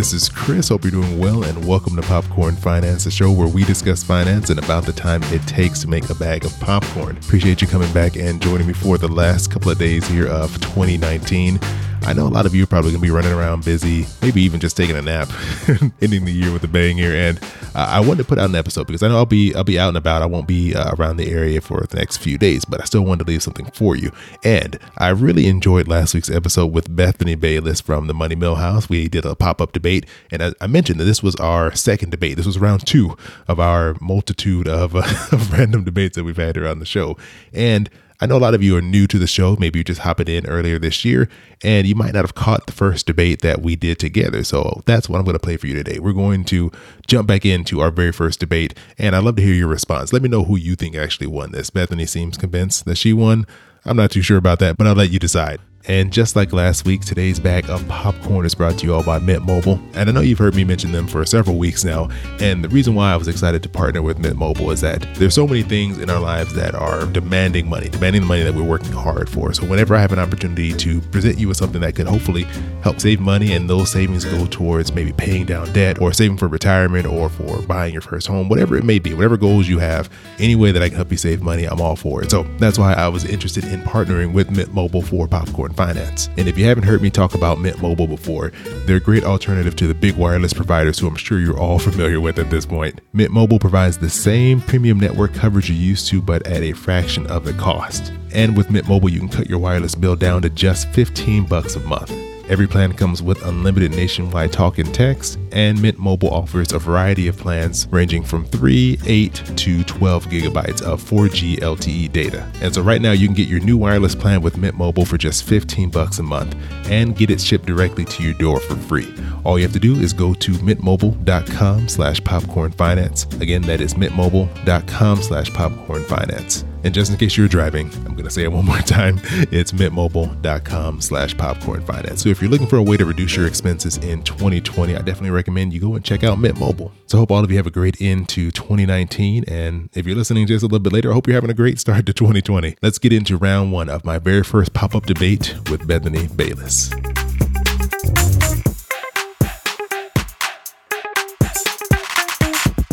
This is Chris. Hope you're doing well, and welcome to Popcorn Finance, the show where we discuss finance and about the time it takes to make a bag of popcorn. Appreciate you coming back and joining me for the last couple of days here of 2019. I know a lot of you are probably going to be running around busy, maybe even just taking a nap, ending the year with a bang here. And uh, I wanted to put out an episode because I know I'll be I'll be out and about. I won't be uh, around the area for the next few days, but I still wanted to leave something for you. And I really enjoyed last week's episode with Bethany Bayless from the Money Mill House. We did a pop up debate, and I, I, mentioned that this was our second debate. This was round two of our multitude of, uh, of random debates that we've had around the show, and I know a lot of you are new to the show. Maybe you're just hopping in earlier this year and you might not have caught the first debate that we did together. So that's what I'm going to play for you today. We're going to jump back into our very first debate and I'd love to hear your response. Let me know who you think actually won this. Bethany seems convinced that she won. I'm not too sure about that, but I'll let you decide. And just like last week, today's bag of popcorn is brought to you all by Mint Mobile. And I know you've heard me mention them for several weeks now. And the reason why I was excited to partner with Mint Mobile is that there's so many things in our lives that are demanding money, demanding the money that we're working hard for. So whenever I have an opportunity to present you with something that could hopefully help save money and those savings go towards maybe paying down debt or saving for retirement or for buying your first home, whatever it may be, whatever goals you have, any way that I can help you save money, I'm all for it. So that's why I was interested in partnering with Mint Mobile for popcorn finance. And if you haven't heard me talk about Mint Mobile before, they're a great alternative to the big wireless providers who I'm sure you're all familiar with at this point. Mint Mobile provides the same premium network coverage you're used to, but at a fraction of the cost. And with Mint Mobile, you can cut your wireless bill down to just 15 bucks a month. Every plan comes with unlimited nationwide talk and text, and Mint Mobile offers a variety of plans ranging from 3, 8 to 12 gigabytes of 4G LTE data. And so right now you can get your new wireless plan with Mint Mobile for just 15 bucks a month and get it shipped directly to your door for free. All you have to do is go to mintmobile.com slash popcorn finance. Again, that is mintmobile.com slash popcorn finance. And just in case you're driving, I'm going to say it one more time. It's mintmobile.com slash popcorn finance. So if you're looking for a way to reduce your expenses in 2020, I definitely recommend you go and check out Mint Mobile. So I hope all of you have a great end to 2019. And if you're listening just a little bit later, I hope you're having a great start to 2020. Let's get into round one of my very first pop up debate with Bethany Bayless.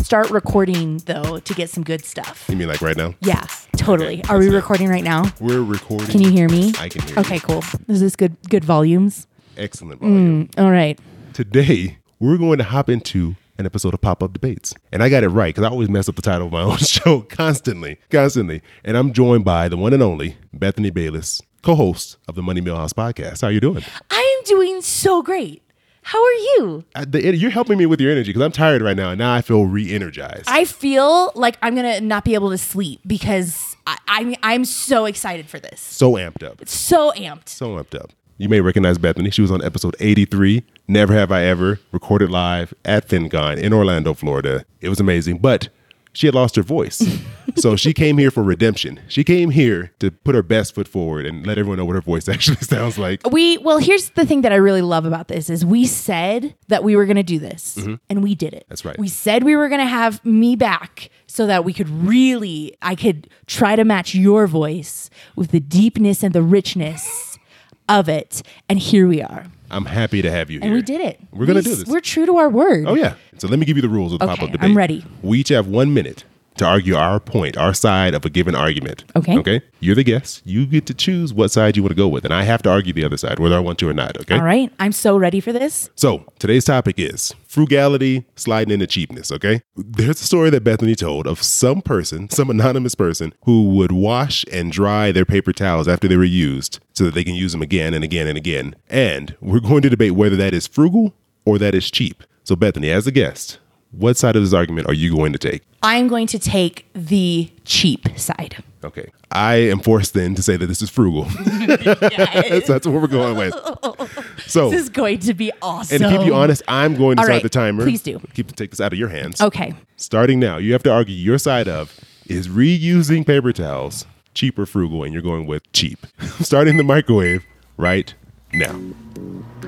start recording though to get some good stuff. You mean like right now? Yeah, totally. Okay, Are we recording right now? We're recording. Can you hear me? I can hear okay, you. cool. Is this good good volumes? Excellent volume. Mm, all right. Today, we're going to hop into an episode of Pop Up Debates. And I got it right because I always mess up the title of my own show constantly, constantly. And I'm joined by the one and only Bethany Bayless, co-host of the Money Mill House podcast. How are you doing? I am doing so great. How are you? Uh, the, you're helping me with your energy because I'm tired right now, and now I feel re-energized. I feel like I'm gonna not be able to sleep because I, I'm I'm so excited for this. So amped up. So amped. So amped up. You may recognize Bethany. She was on episode 83, Never Have I Ever, recorded live at FinCon in Orlando, Florida. It was amazing, but she had lost her voice. so she came here for redemption. She came here to put her best foot forward and let everyone know what her voice actually sounds like. We well, here's the thing that I really love about this is we said that we were going to do this mm-hmm. and we did it. That's right. We said we were going to have me back so that we could really I could try to match your voice with the deepness and the richness of it and here we are. I'm happy to have you here. And we did it. We're going to do this. We're true to our word. Oh, yeah. So let me give you the rules of the okay, pop up debate. I'm ready. We each have one minute to argue our point, our side of a given argument. Okay. Okay. You're the guest. You get to choose what side you want to go with, and I have to argue the other side, whether I want to or not. Okay. All right. I'm so ready for this. So today's topic is frugality sliding into cheapness. Okay. There's a story that Bethany told of some person, some anonymous person, who would wash and dry their paper towels after they were used so that they can use them again and again and again. And we're going to debate whether that is frugal or that is cheap. So Bethany, as a guest, what side of this argument are you going to take? I'm going to take the cheap side. Okay. I am forced then to say that this is frugal. yes. so that's what we're going with. So this is going to be awesome. And to keep you honest, I'm going to All start right. the timer. Please do. Keep take this out of your hands. Okay. Starting now, you have to argue your side of is reusing paper towels cheap or frugal, and you're going with cheap. Starting the microwave right now.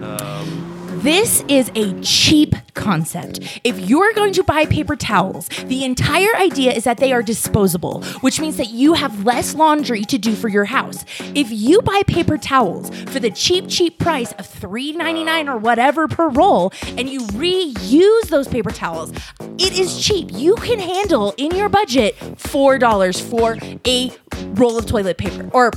Um, This is a cheap concept. If you're going to buy paper towels, the entire idea is that they are disposable, which means that you have less laundry to do for your house. If you buy paper towels for the cheap, cheap price of $3.99 or whatever per roll, and you reuse those paper towels, it is cheap. You can handle in your budget $4 for a roll of toilet paper or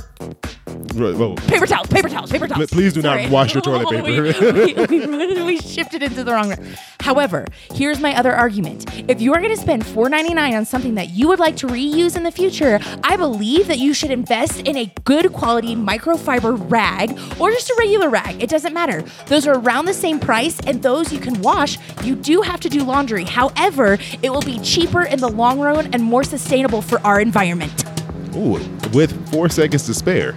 Right, whoa. paper towels, paper towels, paper towels. Please do not Sorry. wash your toilet paper. we, we, we shifted into the wrong. However, here's my other argument. If you are going to spend $4.99 on something that you would like to reuse in the future, I believe that you should invest in a good quality microfiber rag or just a regular rag. It doesn't matter. Those are around the same price, and those you can wash. You do have to do laundry. However, it will be cheaper in the long run and more sustainable for our environment. Ooh, with four seconds to spare,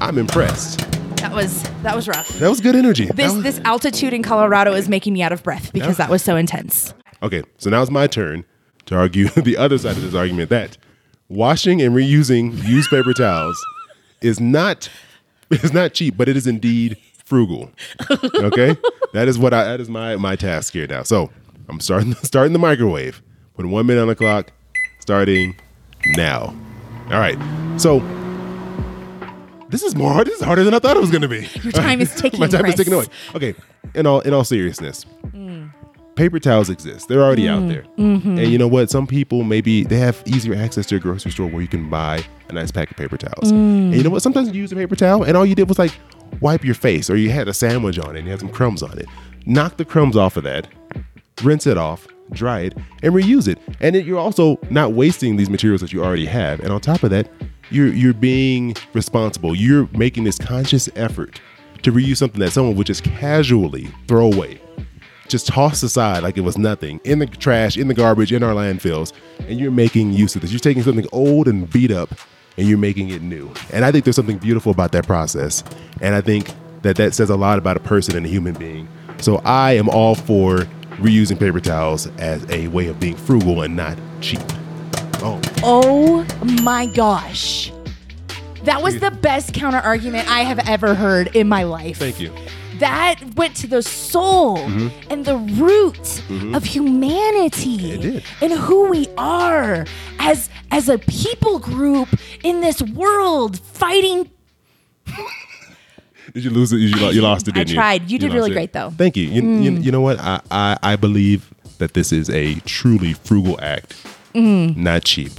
I'm impressed. That was that was rough. That was good energy. This was- this altitude in Colorado is making me out of breath because that was so intense. Okay, so now it's my turn to argue the other side of this argument that washing and reusing used paper towels is not is not cheap, but it is indeed frugal. Okay, that is what I that is my my task here now. So I'm starting starting the microwave. Putting one minute on the clock. Starting now. All right. So this is more. This is harder than I thought it was going to be. Your time is ticking, My time is Chris. ticking away. Okay. In all in all seriousness, mm. paper towels exist. They're already out mm. there. Mm-hmm. And you know what? Some people maybe they have easier access to a grocery store where you can buy a nice pack of paper towels. And you mm. know what? Sometimes you use a paper towel and all you did was like wipe your face or you had a sandwich on it and you had some crumbs on it. Knock the crumbs off of that, rinse it off, dry it, and reuse it. And then you're also not wasting these materials that you already have. And on top of that, you're you're being responsible. You're making this conscious effort to reuse something that someone would just casually throw away just toss aside like it was nothing in the trash, in the garbage, in our landfills, and you're making use of this. You're taking something old and beat up and you're making it new. And I think there's something beautiful about that process. And I think that that says a lot about a person and a human being. So I am all for reusing paper towels as a way of being frugal and not cheap. Oh, Oh my gosh. That was the best counter argument I have ever heard in my life. thank you. That went to the soul mm-hmm. and the root mm-hmm. of humanity It did. and who we are as as a people group in this world fighting Did you lose it? You, you lost it, I didn't you? tried. You did really it. great, though. Thank you. You, you, mm. you know what? I, I, I believe that this is a truly frugal act, Mm-hmm. not cheap.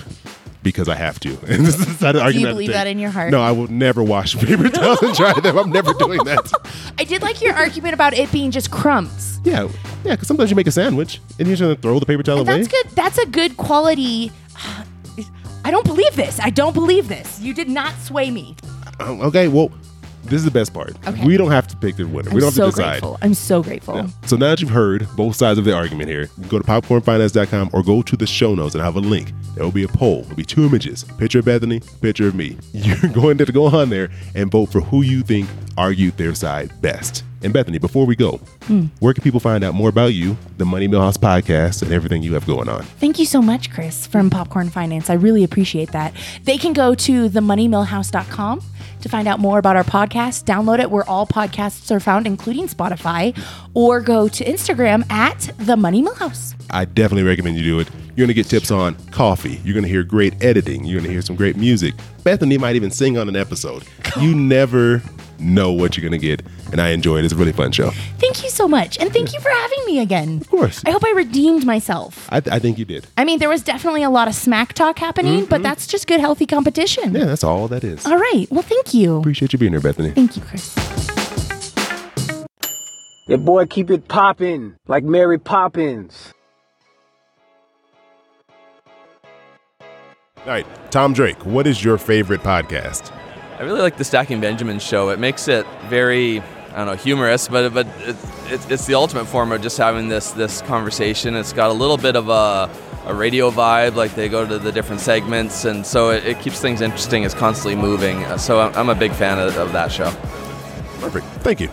Because I have to. And this is not an argument I have to believe take. that in your heart? No, I will never wash paper towels and dry them. I'm never doing that. I did like your argument about it being just crumbs. Yeah, yeah. Because sometimes you make a sandwich and you're just gonna throw the paper towel away. That's good. That's a good quality. I don't believe this. I don't believe this. You did not sway me. Um, okay, well, this is the best part. Okay. We don't have to pick the winner. I'm we don't have so to decide. grateful. I'm so grateful. Yeah. So now that you've heard both sides of the argument here, go to popcornfinance.com or go to the show notes and I have a link. There will be a poll. There'll be two images: picture of Bethany, picture of me. You're going to go on there and vote for who you think argued their side best. And Bethany, before we go, where can people find out more about you, the Money Millhouse podcast, and everything you have going on? Thank you so much, Chris, from Popcorn Finance. I really appreciate that. They can go to themoneymillhouse.com to find out more about our podcast. Download it where all podcasts are found, including Spotify, or go to Instagram at the Money Millhouse. I definitely recommend you do it. You're going to get tips on coffee. You're going to hear great editing. You're going to hear some great music. Bethany might even sing on an episode. You never know what you're going to get. And I enjoy it. It's a really fun show. Thank you so much. And thank you for having me again. Of course. I hope I redeemed myself. I, I think you did. I mean, there was definitely a lot of smack talk happening, but that's just good, healthy competition. Mm-hmm. Yeah, that's all that is. All right. Well, thank you. Appreciate you being here, Bethany. Thank you, Chris. Yeah, boy, keep it popping like Mary Poppins. All right, Tom Drake, what is your favorite podcast? I really like the Stacking Benjamin show. It makes it very, I don't know, humorous, but but it's, it's, the ultimate form of just having this this conversation. It's got a little bit of a, a radio vibe, like they go to the different segments, and so it, it keeps things interesting. It's constantly moving. So I'm, I'm a big fan of, of that show. Perfect. Thank you.